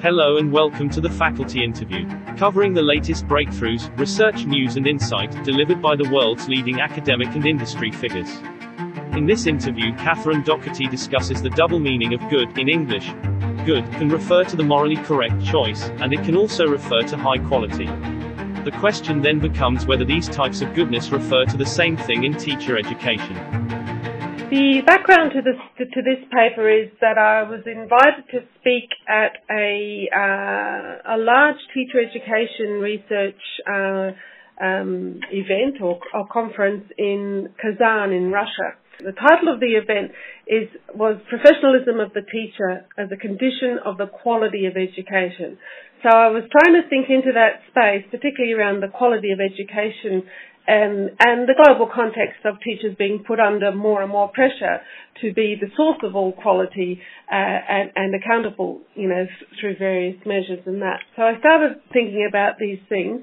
Hello and welcome to the faculty interview, covering the latest breakthroughs, research news and insight, delivered by the world's leading academic and industry figures. In this interview, Catherine Docherty discusses the double meaning of good, in English. Good can refer to the morally correct choice, and it can also refer to high quality. The question then becomes whether these types of goodness refer to the same thing in teacher education. The background to this to, this paper is that I was invited to speak at a uh, a large teacher education research uh, um, event or, or, conference in Kazan in Russia. The title of the event is was professionalism of the teacher as a condition of the quality of education. So I was trying to think into that space, particularly around the quality of education and, and the global context of teachers being put under more and more pressure to be the source of all quality uh, and, and, accountable, you know, through various measures and that. So I started thinking about these things.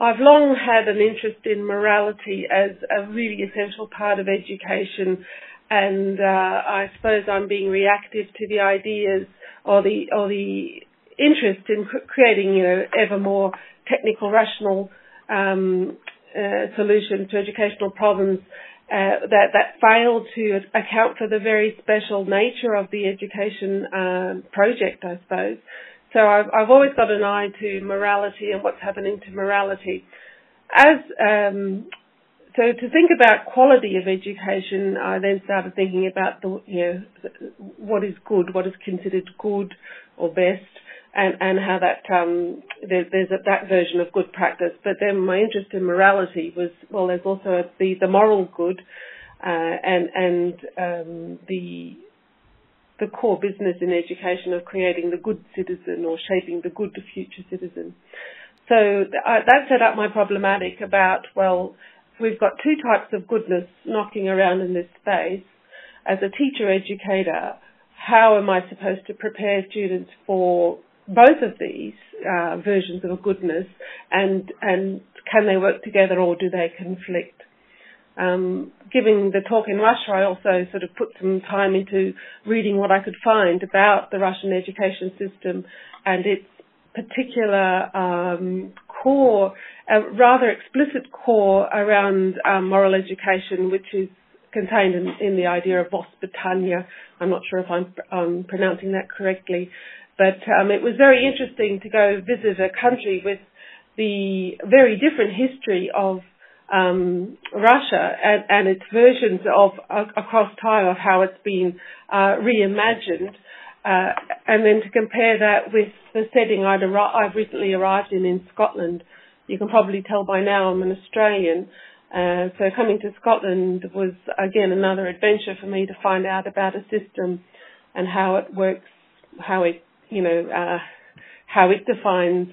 I've long had an interest in morality as a really essential part of education, and uh, I suppose I'm being reactive to the ideas or the or the interest in creating, you know, ever more technical, rational um, uh, solution to educational problems uh, that that fail to account for the very special nature of the education um, project, I suppose. So I've, I've always got an eye to morality and what's happening to morality. As um, so to think about quality of education, I then started thinking about the you know what is good, what is considered good or best, and, and how that um, there, there's a, that version of good practice. But then my interest in morality was well, there's also the the moral good, uh, and and um, the the core business in education of creating the good citizen or shaping the good future citizen. So uh, that set up my problematic about well, we've got two types of goodness knocking around in this space. As a teacher educator, how am I supposed to prepare students for both of these uh, versions of a goodness, and and can they work together or do they conflict? Um, giving the talk in Russia, I also sort of put some time into reading what I could find about the Russian education system and its particular um, core, a rather explicit core around um, moral education, which is contained in, in, the idea of Vospitania. I'm not sure if I'm um, pronouncing that correctly, but um, it was very interesting to go visit a country with the very different history of um, Russia and, and, its versions of uh, across time of how it's been uh, reimagined, uh, and then to compare that with the setting arri- I've recently arrived in in Scotland. You can probably tell by now I'm an Australian. Uh, so coming to Scotland was again another adventure for me to find out about a system and how it works, how it you know, uh, how it defines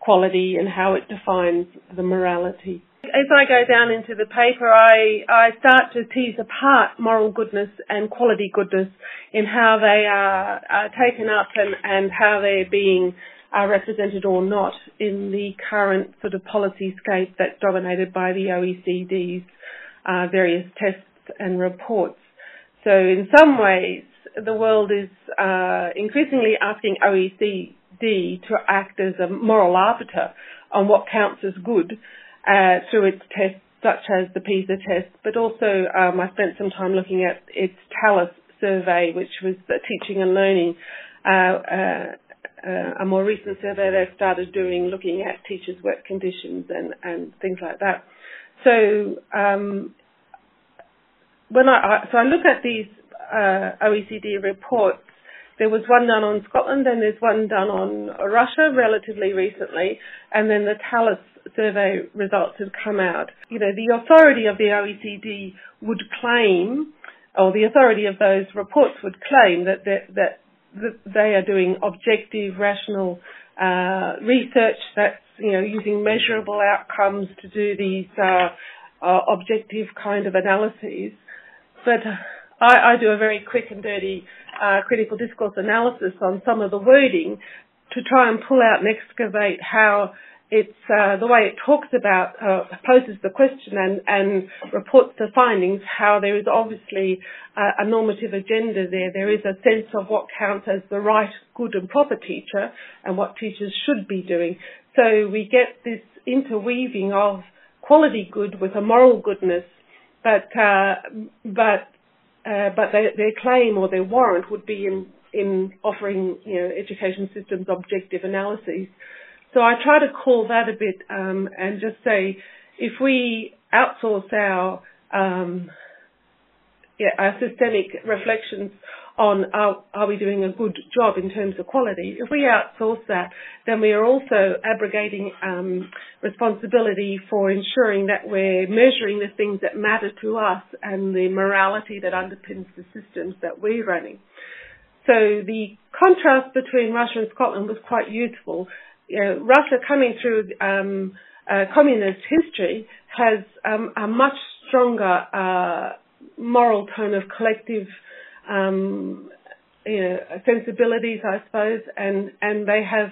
quality and how it defines the morality. As I go down into the paper, I, I start to tease apart moral goodness and quality goodness in how they are, are taken up and, and how they're being are represented or not in the current sort of policy scape that's dominated by the OECD's uh, various tests and reports. So in some ways, the world is uh, increasingly asking OECD to act as a moral arbiter on what counts as good uh, through its tests such as the PISA test, but also um, I spent some time looking at its TALIS survey, which was teaching and learning, uh, uh, a more recent survey they've started doing looking at teachers' work conditions and, and things like that. So um, when I, so I look at these uh, OECD reports. There was one done on Scotland and there's one done on Russia relatively recently, and then the TALIS survey results have come out. You know, the authority of the OECD would claim, or the authority of those reports would claim that that, that, they are doing objective, rational uh, research that's you know using measurable outcomes to do these uh, uh, objective kind of analyses, but I, I do a very quick and dirty uh, critical discourse analysis on some of the wording to try and pull out and excavate how it's uh, the way it talks about, uh, poses the question and, and reports the findings, how there is obviously a, normative agenda there. There is a sense of what counts as the right, good and proper teacher and what teachers should be doing. So we get this interweaving of quality good with a moral goodness, but, uh, but, uh, but they, their claim or their warrant would be in, in offering, you know, education systems objective analyses. So I try to call that a bit um, and just say if we outsource our um, yeah, our systemic reflections on are, are we doing a good job in terms of quality, if we outsource that, then we are also abrogating um, responsibility for ensuring that we're measuring the things that matter to us and the morality that underpins the systems that we're running. So the contrast between Russia and Scotland was quite useful you know, Russia coming through um, uh, communist history has um, a much stronger uh, moral tone of collective um, you know, sensibilities, I suppose, and, and they have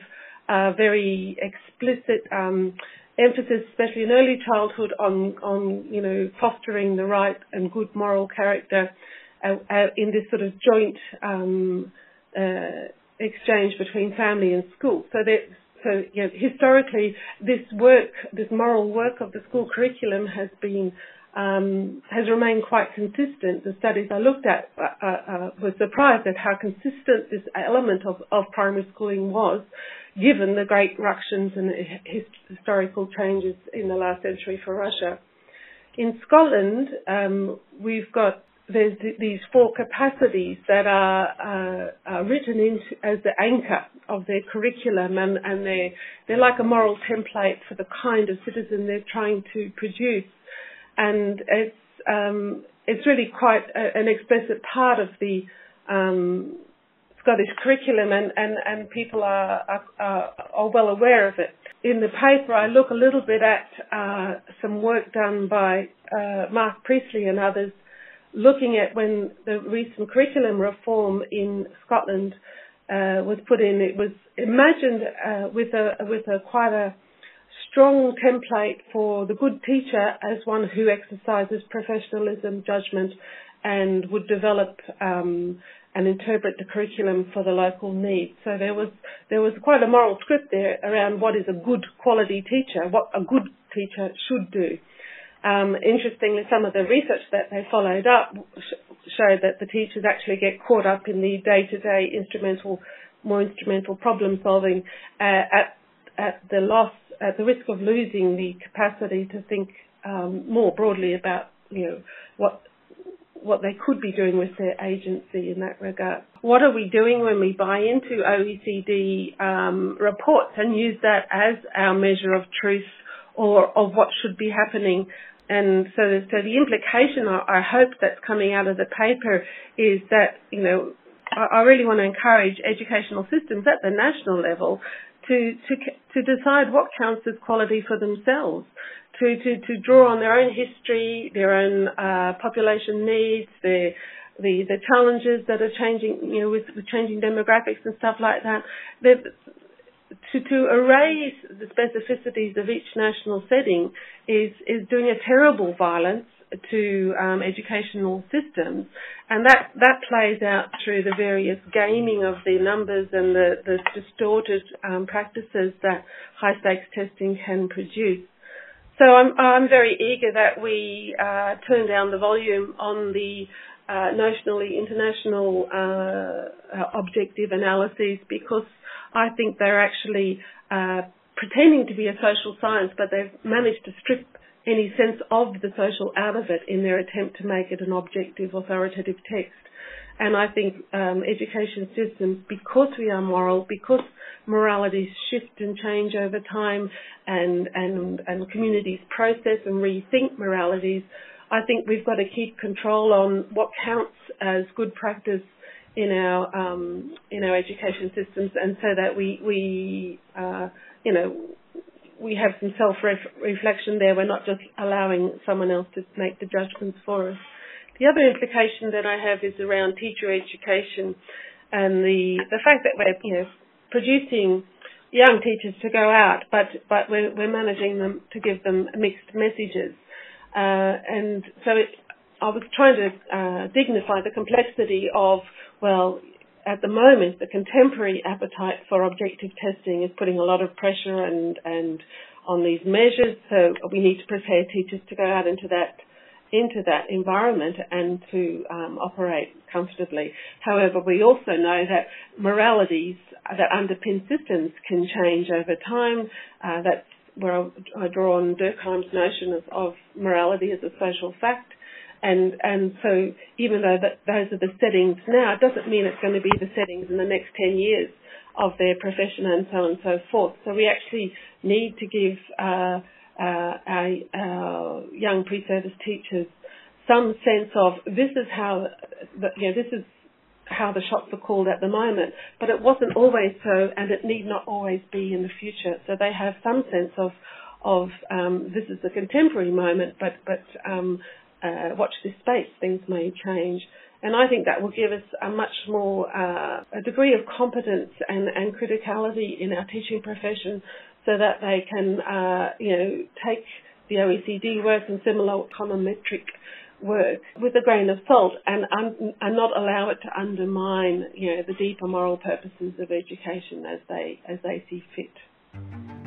a very explicit um, emphasis, especially in early childhood, on, on you know fostering the right and good moral character uh, uh, in this sort of joint um, uh, exchange between family and school. So that so you know, historically, this work, this moral work of the school curriculum has been um, has remained quite consistent. The studies I looked at uh, uh, were surprised at how consistent this element of, of primary schooling was, given the great ructions and historical changes in the last century for Russia. In Scotland, um, we've got there's these four capacities that are, uh, are written into as the anchor of their curriculum, and, and they're they're like a moral template for the kind of citizen they're trying to produce, and it's um, it's really quite a, an explicit part of the um, Scottish curriculum, and, and, and people are, are, are well aware of it. In the paper, I look a little bit at uh, some work done by uh, Mark Priestley and others looking at when the recent curriculum reform in Scotland uh, was put in, it was imagined uh, with a with a quite a strong template for the good teacher as one who exercises professionalism, judgment, and would develop um, and interpret the curriculum for the local needs. So there was there was quite a moral script there around what is a good quality teacher, what a good teacher should do. Um, interestingly, some of the research that they followed up showed that the teachers actually get caught up in the day-to-day instrumental, more instrumental problem solving uh, at at the loss, at the risk of losing the capacity to think um, more broadly about you know what what they could be doing with their agency in that regard. What are we doing when we buy into OECD um, reports and use that as our measure of truth or of what should be happening and so, so the implication I, I hope that's coming out of the paper is that, you know, I, I really want to encourage educational systems at the national level to, to, to decide what counts as quality for themselves, to, to, to draw on their own history, their own uh, population needs, the, the challenges that are changing, you know, with, with changing demographics and stuff like that. They're, to, to erase the specificities of each national setting is, is doing a terrible violence to um, educational systems, and that that plays out through the various gaming of the numbers and the, the distorted um, practices that high stakes testing can produce. So I'm I'm very eager that we uh, turn down the volume on the uh, notionally international uh, objective analyses because I think they're actually uh, pretending to be a social science, but they've managed to strip any sense of the social out of it in their attempt to make it an objective, authoritative text. And I think um, education systems, because we are moral, because moralities shift and change over time, and and and communities process and rethink moralities, I think we've got to keep control on what counts as good practice in our um, in our education systems, and so that we we uh, you know we have some self reflection there. We're not just allowing someone else to make the judgments for us. The other implication that I have is around teacher education and the the fact that we're you know producing young teachers to go out, but but we're, we're managing them to give them mixed messages, uh, and so it, I was trying to uh, dignify the complexity of well. At the moment, the contemporary appetite for objective testing is putting a lot of pressure and, and on these measures. So we need to prepare teachers to go out into that into that environment and to um, operate comfortably. However, we also know that moralities that underpin systems can change over time. Uh, that's where I draw on Durkheim's notion of, of, morality as a social fact. And and so even though that those are the settings now, it doesn't mean it's going to be the settings in the next 10 years of their profession and so on and so forth. So we actually need to give uh, uh, our, our, young pre-service teachers some sense of this is how, you know, this is how the shots are called at the moment, but it wasn't always so, and it need not always be in the future. So they have some sense of of um, this is the contemporary moment, but but um, uh, watch this space, things may change. And I think that will give us a much more uh, a degree of competence and, and criticality in our teaching profession so that they can, uh, you know, take the OECD work and similar econometric work with a grain of salt and, un- and not allow it to undermine, you know, the deeper moral purposes of education as they, as they see fit.